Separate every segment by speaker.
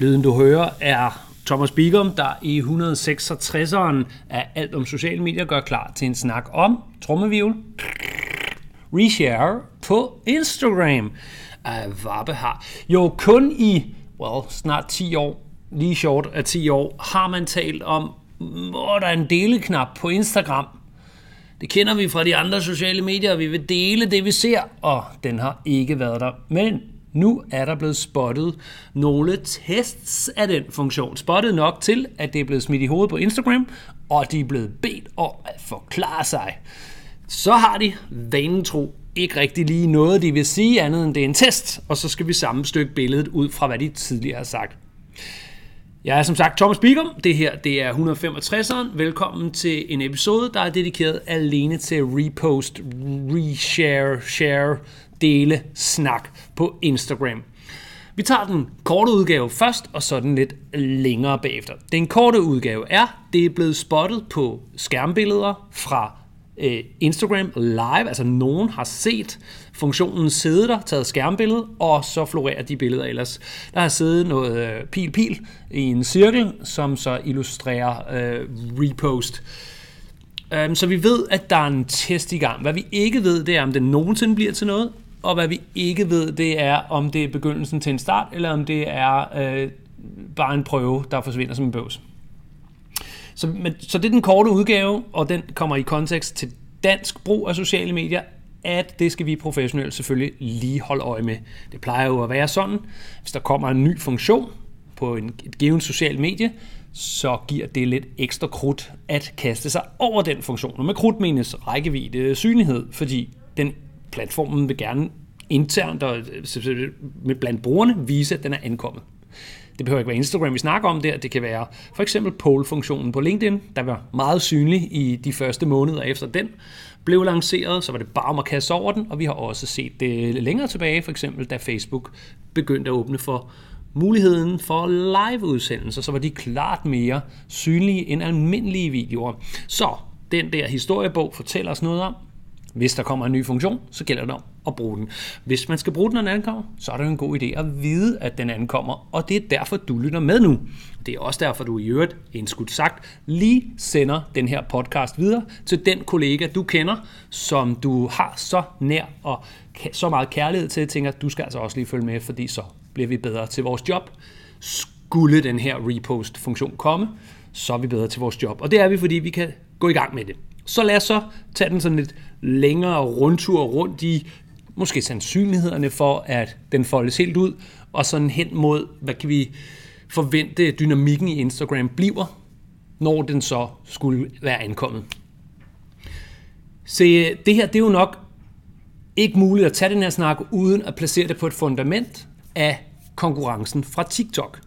Speaker 1: Lyden du hører er Thomas Bigum, der i 166'eren af alt om sociale medier gør klar til en snak om trommevivl, reshare på Instagram. Uh, Varpe har jo kun i well, snart 10 år, lige short af 10 år, har man talt om, hvor der er en deleknap på Instagram. Det kender vi fra de andre sociale medier, vi vil dele det, vi ser, og den har ikke været der. Men nu er der blevet spottet nogle tests af den funktion. Spottet nok til, at det er blevet smidt i hovedet på Instagram, og de er blevet bedt om at forklare sig. Så har de, vanen tro, ikke rigtig lige noget, de vil sige andet end det er en test, og så skal vi sammenstykke billedet ud fra, hvad de tidligere har sagt. Jeg er som sagt Thomas Bigum. Det her det er 165'eren. Velkommen til en episode, der er dedikeret alene til repost, reshare, share, dele, snak på Instagram. Vi tager den korte udgave først, og så den lidt længere bagefter. Den korte udgave er, det er blevet spottet på skærmbilleder fra øh, Instagram Live, altså nogen har set funktionen sidde der, taget skærmbillede, og så florerer de billeder ellers. Der har siddet noget pil-pil øh, i en cirkel, som så illustrerer øh, repost. Um, så vi ved, at der er en test i gang. Hvad vi ikke ved, det er, om det nogensinde bliver til noget, og hvad vi ikke ved, det er, om det er begyndelsen til en start, eller om det er øh, bare en prøve, der forsvinder som en bøvs. Så, men, så det er den korte udgave, og den kommer i kontekst til dansk brug af sociale medier, at det skal vi professionelt selvfølgelig lige holde øje med. Det plejer jo at være sådan, hvis der kommer en ny funktion på en, et givet social medie, så giver det lidt ekstra krudt at kaste sig over den funktion. Og med krudt menes rækkevidde synlighed, fordi den platformen vil gerne internt og øh, med blandt brugerne vise, at den er ankommet. Det behøver ikke være Instagram, vi snakker om der. Det kan være for eksempel poll-funktionen på LinkedIn, der var meget synlig i de første måneder efter den blev lanceret. Så var det bare om at kaste over den, og vi har også set det længere tilbage, for eksempel da Facebook begyndte at åbne for muligheden for live-udsendelser, så var de klart mere synlige end almindelige videoer. Så den der historiebog fortæller os noget om, hvis der kommer en ny funktion, så gælder det om at bruge den. Hvis man skal bruge den, når den ankommer, så er det en god idé at vide, at den ankommer, og det er derfor, du lytter med nu. Det er også derfor, du i øvrigt, indskudt sagt, lige sender den her podcast videre til den kollega, du kender, som du har så nær og så meget kærlighed til, tænker, du skal altså også lige følge med, fordi så bliver vi bedre til vores job. Skulle den her repost-funktion komme, så er vi bedre til vores job. Og det er vi, fordi vi kan gå i gang med det. Så lad os så tage den sådan lidt længere rundtur rundt i måske sandsynlighederne for, at den foldes helt ud, og sådan hen mod, hvad kan vi forvente, dynamikken i Instagram bliver, når den så skulle være ankommet. Se, det her det er jo nok ikke muligt at tage den her snak, uden at placere det på et fundament af konkurrencen fra TikTok.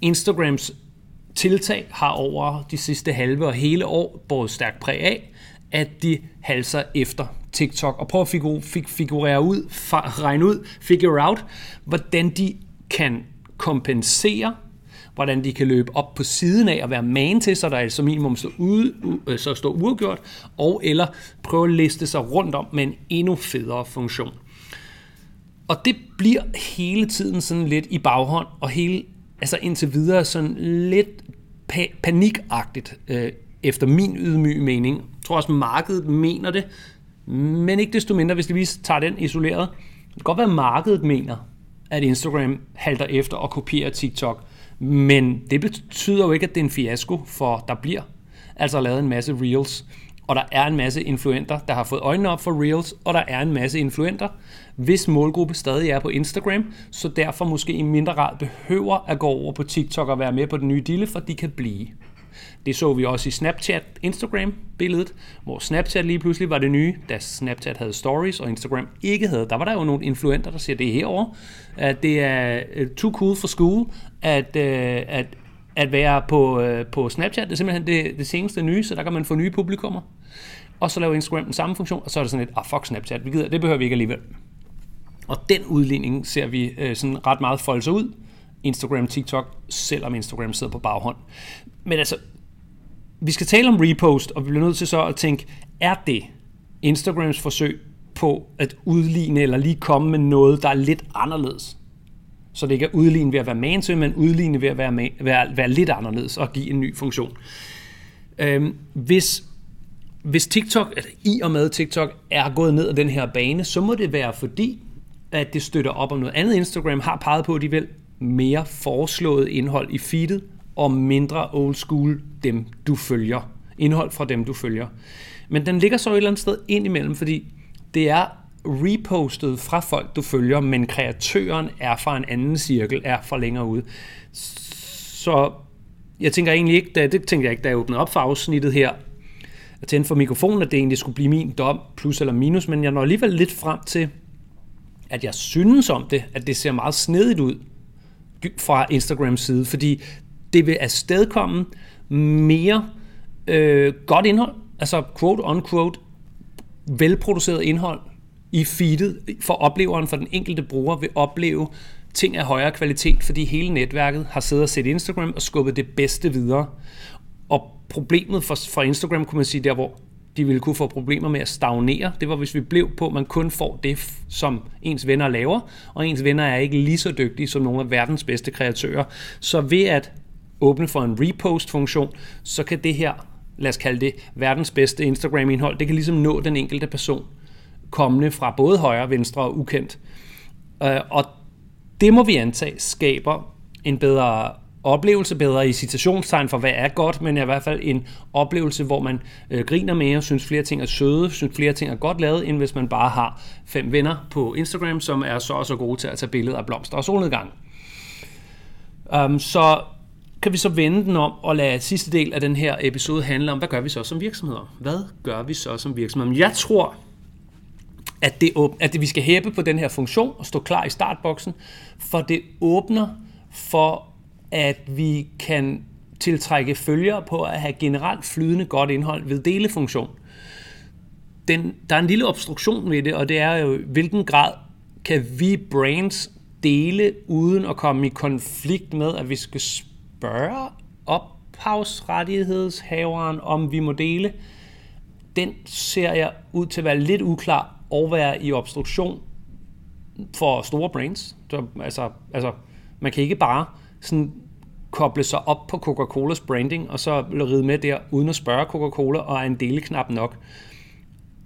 Speaker 1: Instagrams tiltag har over de sidste halve og hele år båret stærkt præg af, at de halser efter TikTok og prøv at figurere ud, regne ud, figure out, hvordan de kan kompensere, hvordan de kan løbe op på siden af og være man til, så der er som minimum står, ude, øh, så står uafgjort, og eller prøve at liste sig rundt om med en endnu federe funktion. Og det bliver hele tiden sådan lidt i baghånd, og hele, altså indtil videre sådan lidt pa- panikagtigt, øh, efter min ydmyge mening. Jeg tror også, markedet mener det, men ikke desto mindre, hvis vi lige tager den isoleret. Det kan godt være, at markedet mener, at Instagram halter efter og kopierer TikTok, men det betyder jo ikke, at det er en fiasko, for der bliver altså lavet en masse reels, og der er en masse influenter, der har fået øjnene op for Reels, og der er en masse influenter, hvis målgruppe stadig er på Instagram, så derfor måske i mindre grad behøver at gå over på TikTok og være med på den nye dille, for de kan blive. Det så vi også i Snapchat Instagram-billedet, hvor Snapchat lige pludselig var det nye, da Snapchat havde stories, og Instagram ikke havde. Der var der jo nogle influenter, der siger, det er herovre, at det er øh, too cool for school, at, øh, at at være på, øh, på Snapchat. Det er simpelthen det, det seneste nye, så der kan man få nye publikummer. Og så laver Instagram den samme funktion, og så er det sådan lidt, ah fuck Snapchat, vi gider, det behøver vi ikke alligevel. Og den udligning ser vi øh, sådan ret meget folde sig ud. Instagram, TikTok, selvom Instagram sidder på baghånd. Men altså, vi skal tale om repost, og vi bliver nødt til så at tænke, er det Instagrams forsøg på at udligne eller lige komme med noget, der er lidt anderledes? Så det ikke er udligne ved at være man men udligne ved at være, man, være, være lidt anderledes og give en ny funktion. Øhm, hvis, hvis TikTok, eller i og med TikTok, er gået ned ad den her bane, så må det være fordi, at det støtter op om noget andet. Instagram har peget på, at de vil mere foreslået indhold i feedet, og mindre old school dem, du følger. Indhold fra dem, du følger. Men den ligger så et eller andet sted ind imellem, fordi det er repostet fra folk, du følger, men kreatøren er fra en anden cirkel, er fra længere ude. Så jeg tænker egentlig ikke, da, det tænker jeg ikke, da jeg åbnede op for afsnittet her, at tænde for mikrofonen, at det egentlig skulle blive min dom, plus eller minus, men jeg når alligevel lidt frem til, at jeg synes om det, at det ser meget snedigt ud fra Instagrams side, fordi det vil afstedkomme mere øh, godt indhold, altså quote on quote, velproduceret indhold i feedet for opleveren, for den enkelte bruger vil opleve ting af højere kvalitet, fordi hele netværket har siddet og set Instagram og skubbet det bedste videre. Og problemet for, for Instagram, kunne man sige, der hvor de ville kunne få problemer med at stagnere, det var hvis vi blev på, at man kun får det, som ens venner laver, og ens venner er ikke lige så dygtige som nogle af verdens bedste kreatører. Så ved at åbne for en repost-funktion, så kan det her, lad os kalde det, verdens bedste Instagram-indhold, det kan ligesom nå den enkelte person, kommende fra både højre, venstre og ukendt. Øh, og det må vi antage skaber en bedre oplevelse, bedre i citationstegn for, hvad er godt, men i hvert fald en oplevelse, hvor man øh, griner mere, synes flere ting er søde, synes flere ting er godt lavet, end hvis man bare har fem venner på Instagram, som er så og så gode til at tage billeder af blomster og solnedgang. Um, så kan vi så vende den om og lade sidste del af den her episode handle om, hvad gør vi så som virksomheder? Hvad gør vi så som virksomheder? Jeg tror, at, det, at vi skal hæppe på den her funktion og stå klar i startboksen, for det åbner for, at vi kan tiltrække følgere på at have generelt flydende godt indhold ved delefunktion. Den, der er en lille obstruktion ved det, og det er jo, hvilken grad kan vi brands dele uden at komme i konflikt med, at vi skal spørge ophavsrettighedshaveren, om vi må dele. Den ser jeg ud til at være lidt uklar og være i obstruktion for store brands. Så, altså, altså, man kan ikke bare sådan koble sig op på Coca-Colas branding, og så ride med der, uden at spørge Coca-Cola, og er en deleknap nok.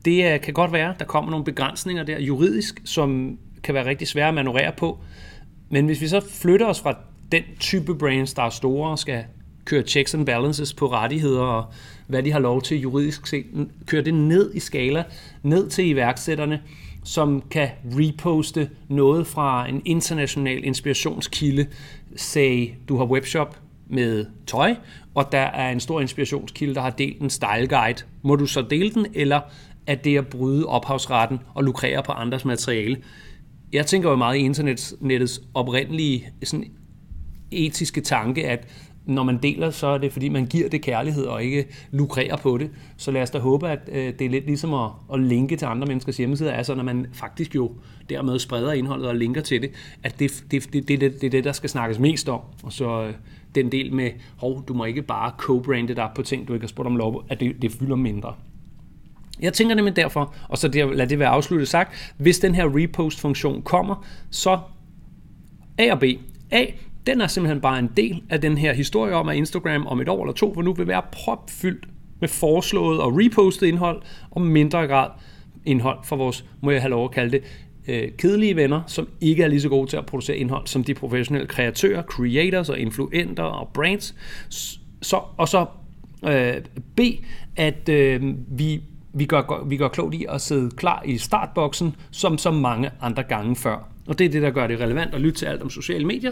Speaker 1: Det øh, kan godt være, der kommer nogle begrænsninger der juridisk, som kan være rigtig svære at manøvrere på. Men hvis vi så flytter os fra den type brands, der er store og skal køre checks and balances på rettigheder og hvad de har lov til juridisk set, køre det ned i skala, ned til iværksætterne, som kan reposte noget fra en international inspirationskilde. Say, du har webshop med tøj, og der er en stor inspirationskilde, der har delt en style guide. Må du så dele den, eller er det at bryde ophavsretten og lukrere på andres materiale? Jeg tænker jo meget i internettets oprindelige sådan etiske tanke, at når man deler, så er det fordi, man giver det kærlighed og ikke lukrerer på det. Så lad os da håbe, at øh, det er lidt ligesom at, at linke til andre menneskers hjemmesider, altså når man faktisk jo dermed spreder indholdet og linker til det, at det, det, det, det, det, det er det, der skal snakkes mest om. Og så øh, den del med, hov, du må ikke bare co-brande dig på ting, du ikke har spurgt om lov, at det, det fylder mindre. Jeg tænker nemlig derfor, og så det, lad det være afsluttet sagt, hvis den her repost-funktion kommer, så A og B. A, den er simpelthen bare en del af den her historie om, at Instagram om et år eller to for nu vil være propfyldt med foreslået og repostet indhold, og mindre grad indhold for vores, må jeg have lov at kalde det, øh, kedelige venner, som ikke er lige så gode til at producere indhold som de professionelle kreatører, creators og influenter og brands. Så, og så øh, B, at øh, vi vi gør, vi gør klogt i at sidde klar i startboksen, som så mange andre gange før. Og det er det, der gør det relevant at lytte til alt om sociale medier,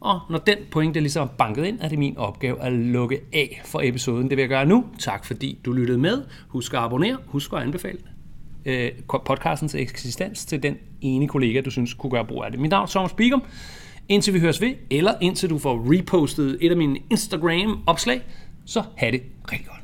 Speaker 1: og når den pointe ligesom er banket ind, er det min opgave at lukke af for episoden. Det vil jeg gøre nu. Tak fordi du lyttede med. Husk at abonnere. Husk at anbefale øh, podcastens eksistens til den ene kollega, du synes kunne gøre brug af det. Mit navn er Thomas Bigum. Indtil vi høres ved, eller indtil du får repostet et af mine Instagram-opslag, så have det rigtig godt.